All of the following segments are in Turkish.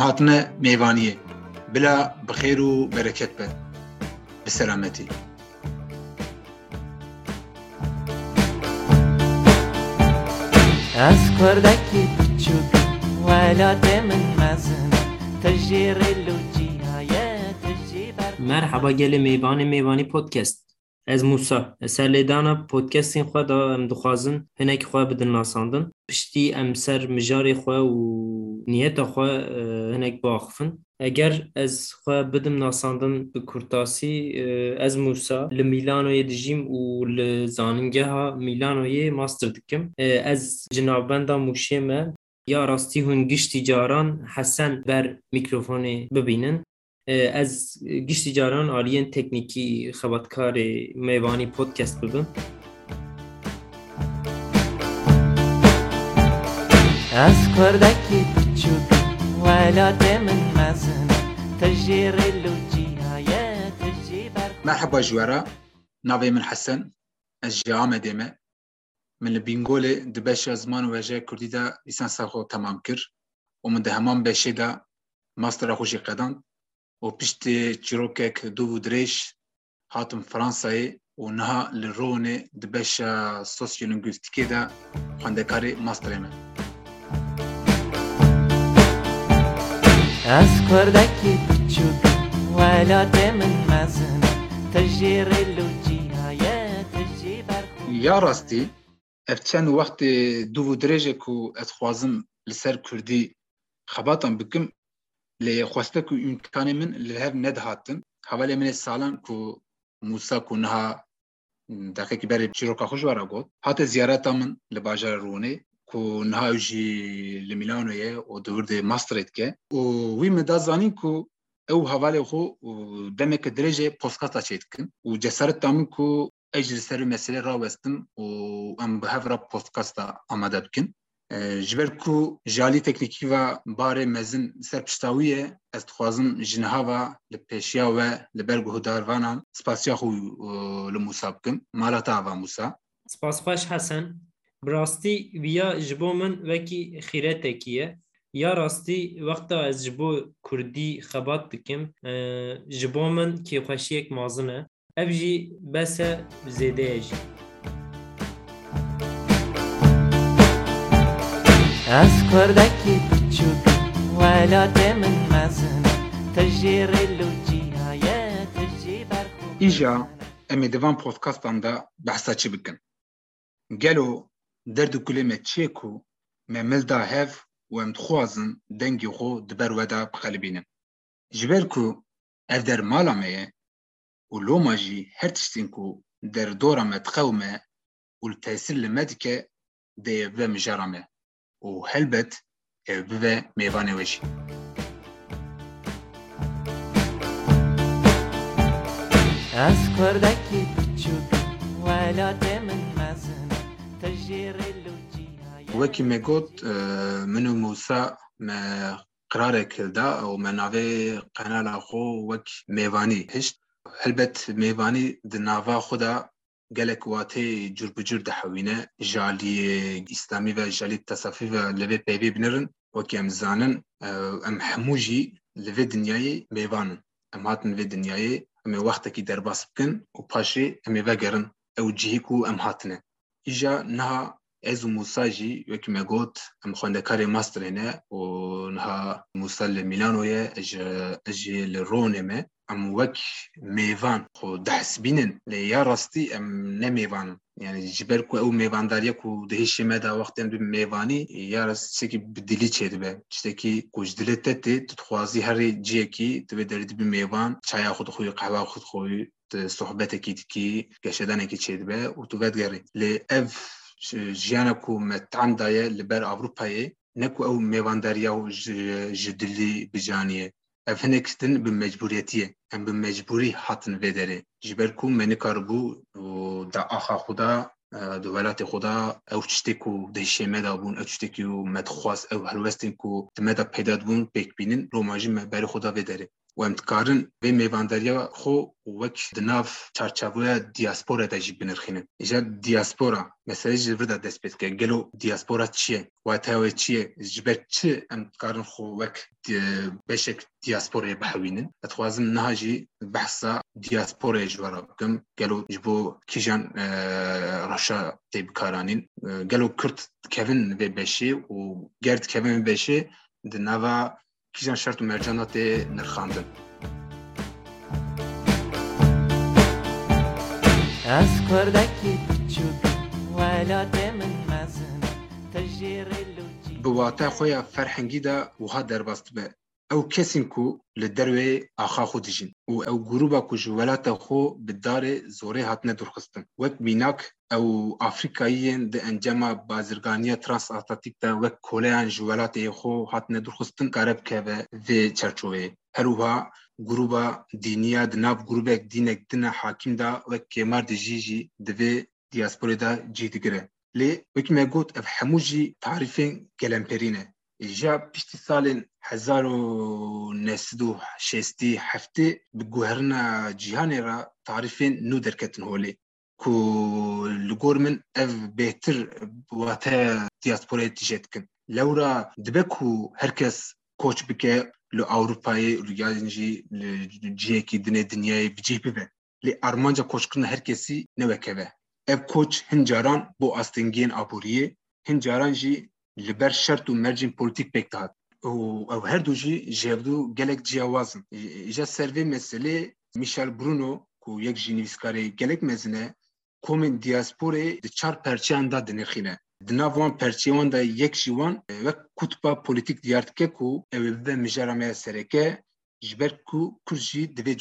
هاتنه میوانیه. بلا بخیر و برکت به به سلامتی. از کردکی بچوک ولات من مزن. تجیر لوجی های تجی مرحبا گل میوان میوانی پودکست. از موسا سر لیدانا پودکستین خواه دا ام دخوازن هنه که خواه ناساندن پشتی امسر مجاری خواه و نیت خواه هنک باخفن اگر از خواه بدن ناساندن کرتاسی از موسا لیلانو یه دیجیم و لزانگه ها میلانو یه ماستر دکم از جنابان دا موشیمه یا راستی هنگیش تیجاران حسن بر میکروفون ببینن از گشتی جاران آلیین تکنیکی خباتکار میوانی پودکست ببین از کردکی بچوک ولات من مزن تجیر لوجی های تجی مرحبا جوارا. ناوی من حسن. از جا آمده me من لبینگول دبش زمان و وجه کردی دا لیسانس خو تمام کر و من ده همان بشه دا ماستر خوشی قدان و پشت چیروکک دو و دریش هاتم فرانسای و نها لرون دبش سوسیولینگویستیکی دا خواندکاری ماستر من از کردکی بچوک ولات من مزن تجیر لوجی های تجی بر یا راستی ev çend wextê dû û dirêjê ku ez xwazim li ser Kurdî xebatان bikim lê xweste ku îmkanê min li hev nedihatin hevalê min ê salan ku Musa ku niha deqekî berê çîroka xwe ji wara got hate ziyareta min li bajara Rûnê ku niha jî li Milanoyê û di wirdê masterê dike û wî min da zanîn ku ew hevalê xwe demeke dirêjê postkasta çê dikin û cesaret da min ku ez ji ser mesele rawestim û em bi hev ra podcasta amade bikin ji ber ku jalî teknîkî ve barê mezin ser pişta wî ye ez dixwazim ji niha ve li pêşiya we li ber guhdarvanan spasiya xwe û li Musa bikim mala te ava Musa سپاس خوش حسن براستی ویا جبو من وکی خیرتکی یه یا راستی وقتا از جبو کردی خبات دکم اه، جبو من کی خوشی یک مازنه اف جی بس زیده جی از کردکی أذكردك تشوك ولا تمن مزنا تجير اللوجيها يا تجی برخو. ایجا امی دوان پودکاستان دا بحثا چي بكن قالوا درد كلمة تشيكو دا هف و ام تخوازن دنگی خو دبر ودا بخلبینم جبل کو اف در مالا ميه ولو ماجي هر تشتین کو در دورا ما و والتأثير لما دكا دي بمجرمه û li tesîr li me dike dê bibe mijara me û helbet ev bibe mêvanê we jî از کردکی بچوک ولات من مزن تجیر لوجی های وەکی me got e, min û Musa me qirarek da û me navê qenala xwe wek mêvanî hişt helbet mêvanî di nava xwe da gelek watê cur bi cur dihewîne jaliyê îslamî ve jalî tesafî ve li vê peyvê binirin wekî em zanin e, em hemû jî li vê dinyayê mêvanin em hatin vê dinyayê em ê wextekî derbas bikin û paşê em ê vegerin ew cihê ku em hatine îja niha ez û Musa jî wekî me got em xwendekarê masterê ne û niha Musa li Milanoye ez jî li Ronê me ji ber ku ew mêvandariye ku di hêşê me da wextê em dibin mêvanî ya rast tiştekî bi dilî çê dibe tiştekî ku ji dilê te tê tu dixwazî herê ciyekî divê derê dibî mêvan çaya xwe dixwî qehwa xwe dixwî tu sohbetekî dikî geşedanekî çê dibe û tu vedgerî lê ev ji- jiyana ku me tam daye li ber Avrupayê ne ku ew mêvandariya û ji dilî bijaniye ev hinek din bi mecburiyetiye em bi mecburî hatin vê derê ji ber ku me nikaribû û da axa xwe da e, di welatê xwe da ew tiştê ku di hêşê me da bûn ew tiştekî û me dixwast ew helwestên ku di me da peyda dibûn pêk bînin roma jî me berê xwe da vê derê و امتکارن به میواندریا خو وک دناف چارچابوی دیاسپورا دا جی بنرخینن ایجا دیاسپورا مثلا جی برده دست پید که گلو دیاسپورا چیه و تاوی چیه جبه چی امتکارن خو وک دی بشک دیاسپورا بحوینن اتخوازم نها جی بحثا دیاسپورا جوارا بکم گلو جبو کیجان راشا تیب کارانین گلو کرد کوین و بشی و گرد کوین و بشی کیژان شرت و مرجانا تê nirxandin Ez kurdekî piçûk welatê min mezin te jê rêl bi wate xwe ya ferhengî de wiha derbas dibe او کسین کو له دروي او او ګروبا کو جولات خو په دار زوري هات نه درخستن وک میناک او افریقایین د انجما بازرګانیه ترانس اتاتیک د وک جولات خو هات نه درخستن قرب و د چرچوي هروها ګروبا دینیا د ناب ګروبک دینک دنه حاکم دا وک کمر د جی جی د وی دیاسپورې لی وک مګوت اف حموجی تعریفین ګلمپرینه nesd û şêstî heftê bi guherina cîhanê re tarîfên nû derketin holê ku li min ev bêhtir wate diasporayê tîjê dikin lewra dibe ku herkes koç bike li Avrupayê yan jî li cihekî dinê dinyayê bicih bibe lê armanca koçkirina herkesî newekeve ev koç hin caran bo astengiyên aboriyê hin li ber şert û mercên polîtîk pêk dihat ew her du jî ji hevdû gelek ciyawazin ja ser vê meselê Michel Bruno ku yek jî nivîskarê gelek mezin e komên diasporê di çar perçeyan da dinirxîne. Di nav wan perçeyê wan de yek jî wan wek kutuba polîtîk diyar dike ku ew ê bibe mijara me sereke ji ber ku Kurd jî divê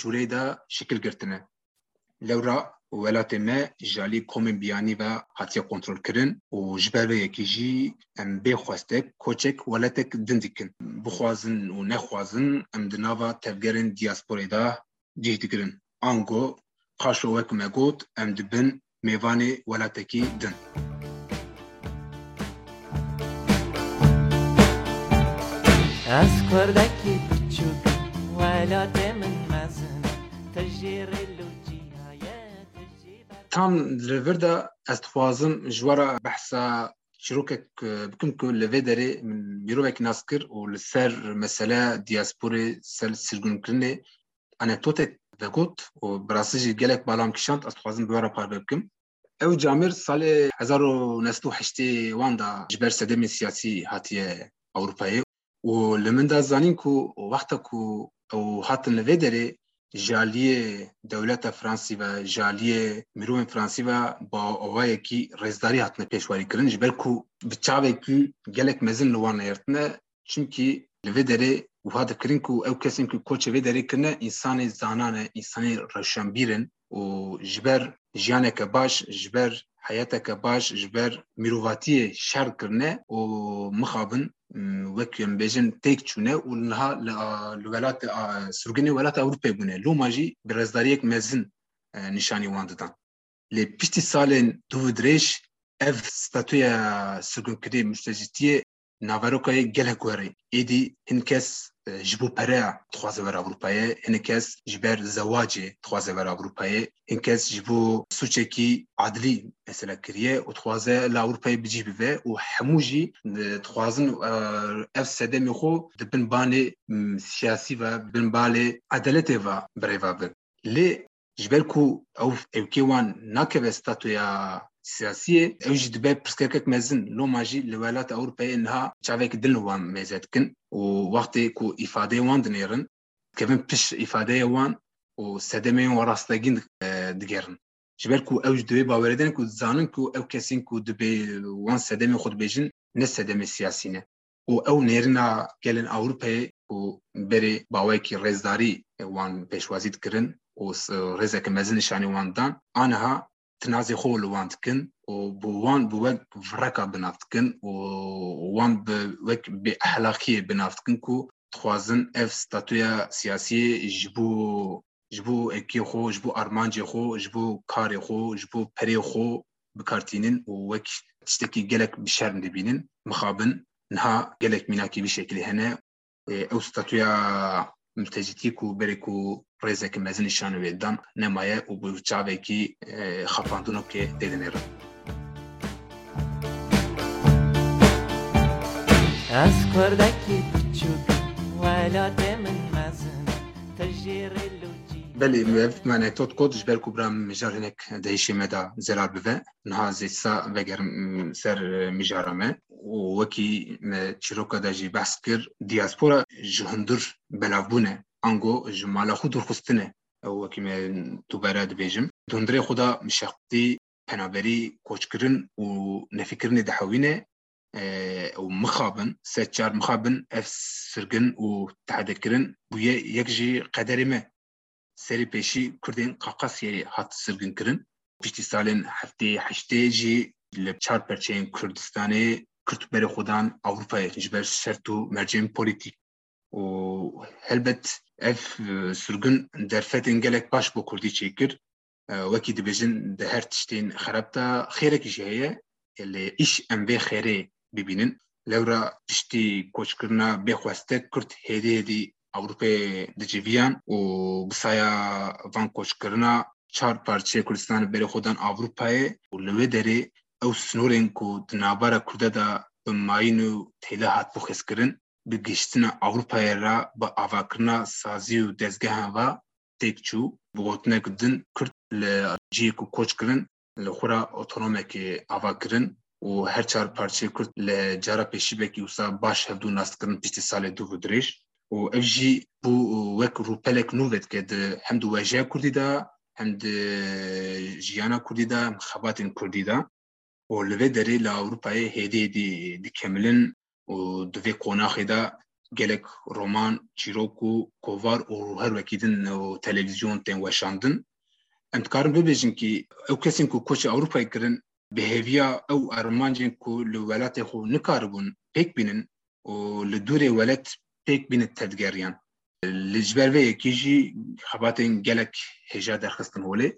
ولاته ما جالي كومن بياني و هاتيا كنترول كرن و جبال بيكي ام بي خواستك كوچك ولاتك دندكن بخوازن و نخوازن ام دناوا تفگرن دياسپوري دا جيه دكرن انگو قاشو وك مغوت ام دبن ميواني ولاتكي دن از کردکی بچوک ولاته من مزن تجیره تام دريفردا استوازم جوارا بحسا شروكك بكم كل لفي داري من بيروبك ناسكر ولسر مسألة دياسبوري سل سرقون كرني أنا توتك بقوت وبراسجي جالك بالام كشانت استوازم بوارا بار بكم أو جامير سال هزارو نستو حشتي واندا جبر سدمي سياسي هاتي اوروبايي ولمن دا زانين كو وقتا كو أو هاتن لفي داري jaliyê dewleta Fransî ve jaliyê mirovên Fransî ve bawayekî rêzdarî hatine pêşwarîkirin ji ber ku bi çavekî gelek mezin li wan neyirtine çimkî li vê derê wiha dikirin ku ew kesên ku koçê vê derê kirine însanê zanan e însanê reşembîr in û ji ber jiyaneke baş ji ber heyeteke baş ji ber mirovatiyê şer niha li li welat sirginê welata Ewropayê bûne loma jî bi rêzdariyek mezin e, nîşanî wan didan lê piştî salên du dirêj ev statuya sirginkirî müştecîtiyê نافاروكا جلها كوري ايدي انكس آه، جبو برا تخوازا برا أوروبايا انكس جبر زواجي تخوازا برا أوروبايا انكس جبو سوچكي عدلي مثلا كريه و تخوازا لا أوروبايا بجي بفا و حموجي آه، تخوازن آه، أف سدم يخو دبن باني سياسي و بن بالي عدالتي و بريفا بر لي جبر كو أو أوكيوان ناكبة ستاتويا balê edaletê ve birêva bin lê ji ber ku ew evkê wan nakeve statuya siyasiyê ew jî dibe pirsgirêkek mezin loma jî li welata Ewropayê niha çavekî dil wan mêze dikin û wextê ku îfadeyê wan dinêrin kevin piş îfadeyê wan û sedemeyên wan rastegîn digerin ji ber ku ew ji divê baweredin ku zanin ku ew kesên ku dibê wan sedemê xwe dibêjin ne tinazê xwe li wan dikin û bi wan bi wek vireka binav dikin û wan bi wek bêehlaqiyê binav dikin ku dixwazin ev statuya siyasiyê ji bo ji bo ekê xwe ji bo armancê xwe ji bo karê xwe ji bo perê xwe bikartînin û wek tiştekî gelek bi şerm dibînin mixabin niha gelek mînakî bir şekilî hene ew statuya mültecîtî ku berê ku ریزه که مزن نشان ویدان نمایه و بو چاوه کی خفاندونو که دیدنه رو از کردکی بچوک ولات من مزن تجیر لوجی بله مف من توت کودش بر کو برام مجار هناك دهيشي مدا زرار بفه نها زيتسا وگر م، سر مجارمه وكي ما تشيروكا داجي بحث كر دياسبورا جهندر ango ji mala xwe durxistine ew wekî me dubare dibêjim. Hundirê xwe da şextî penaberî koçkirin û nefîkirinê dihewînê e. e, ew mixabin sed çar mixabin ev sirgin û tehedekirin bûye yek jî qederê me. Serê pêşî Kurdên Qaqasyerê hat sirgin kirin piştî salên heftê heştê jî li çar perçeyên Kurdistanê Kurd berê xwedan Avrupayê. Ji ber sert û mercên و هلبت اف سرگن در فتن گلک باش بو کردی چیکر وکی دبیجن ده هر تشتین خرابتا خیرک جهیه اللي ايش ام بي خيري ببینن لورا پشتی کوچ کرنا بخواسته کرد هدی هدی اوروپا دجیویان و بسایا وان کوچ کرنا چهار پارچه کردستان بری خودان اوروپای و لوی دری او سنورین کو دنابارا کرده دا بماینو bi giştina Ewropayê re bi avakirina sazî û dezgehan ve têk çû bi gotinek din Kurd li ciyê ku koç kirin li xura otonomekê ava kirin û her çar parçeyê Kurd li cara pêşîvekî wisa baş hevdû naskirin piştî salê du û dirêj û ev jî bû wek rûpelek nû vedike di hem di wejeya Kurdî de hem di jiyana Kurdî de hem xebatên Kurdî de û li vê derê li Ewropayê hêdî hêdî dikemilin ee, divê konaxê de gelek roman, çîrok kovar û her wekî din e, televizyon tên weşandin. Em dikarin bibêjin ki ew kesên ku koçê Ewropayê kirin bihêviya ew ermancên ku li welatê e xwe nikaribûn pêk bînin û li dûrê welet e pêk bînin tevgeriyan. Li ciber vê yekî gelek hêja derxistin holê.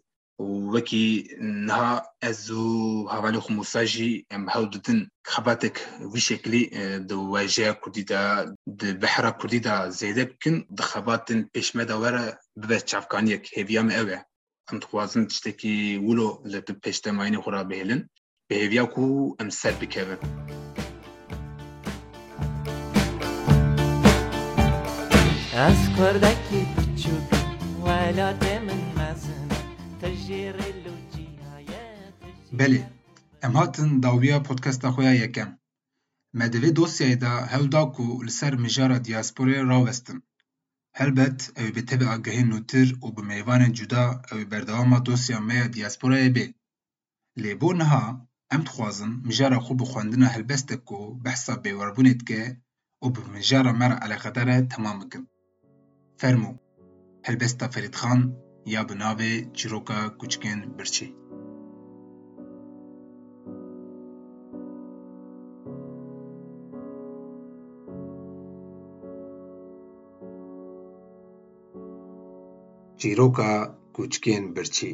وكي نها أزو هغالو خمساجي أم هودتن خباتك وشكلي آه، دو واجا كرديدا د بحرة كرديدا زيدا بكن خباتن پیش مدا ورا ببت چافکانیک هیویام اوه أم تخوازن تشتكي ولو لب پیش ماينه خورا بهلن به كو أم سر بکوه از کردکی پچوک ولات من بله ام هاتن داویا پودکاستا خویا یکم. ما دوی دوسیای دا هل دا کو لسر مجارا دیاسپوری راوستن. هلبت أو به تبع آگهی نوتر و به میوان جدا أو بردواما دوسیا میا دیاسپورای بی. لیبو نها ام تخوازن مجارا خوب بخواندن هلبستک کو بحثا بیوربونید که و به مجارا مر علاقه داره تمام کن. فرمو هلبستا فرید خان یا بناوی چیروکا کوچکن برچی چیروکا کوچکین برچی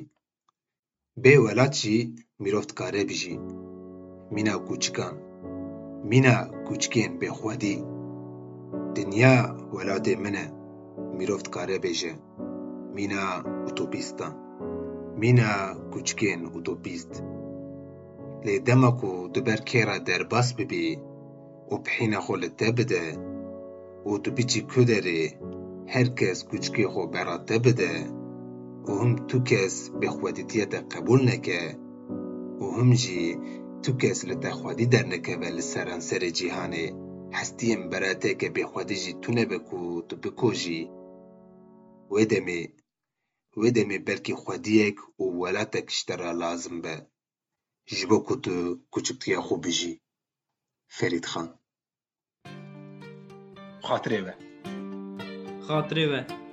بێ وەلاتی میرۆفتکارێ بژی مینا کوچکان مینا کوچکێن بێخوادی دنیا وەلاتێ منە میرۆفتکارێ مینا اتوبیستا مینا کوچکین اتوبیست لی دمکو دبر که در باس ببی او پحینا خول تبده او دو کدری هرکس کچکی خو برا تبده او هم تو کس به خودیتیت قبول نکه او هم جی تو کس لتا خودی در نکه ول سران سر جیهانی هستیم برا که به خودی جی تو نبکو تو بکو جی وی دمی بلکی خودیک و ولاتک شترا لازم به. جبو کتو کچکتیا خوب بجی فرید خان. خاطره به. خاطره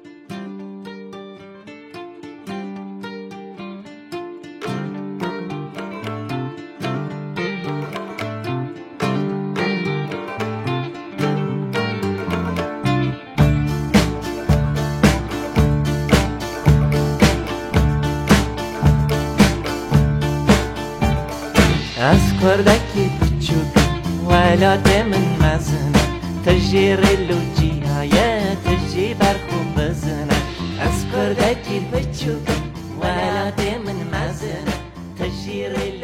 وردك تشوك ولا تمن مزنة تجير اللوجيها يا تجي برخو بزنة أذكر ذاك بتشوك ولا تمن مزنة تجير اللوجيها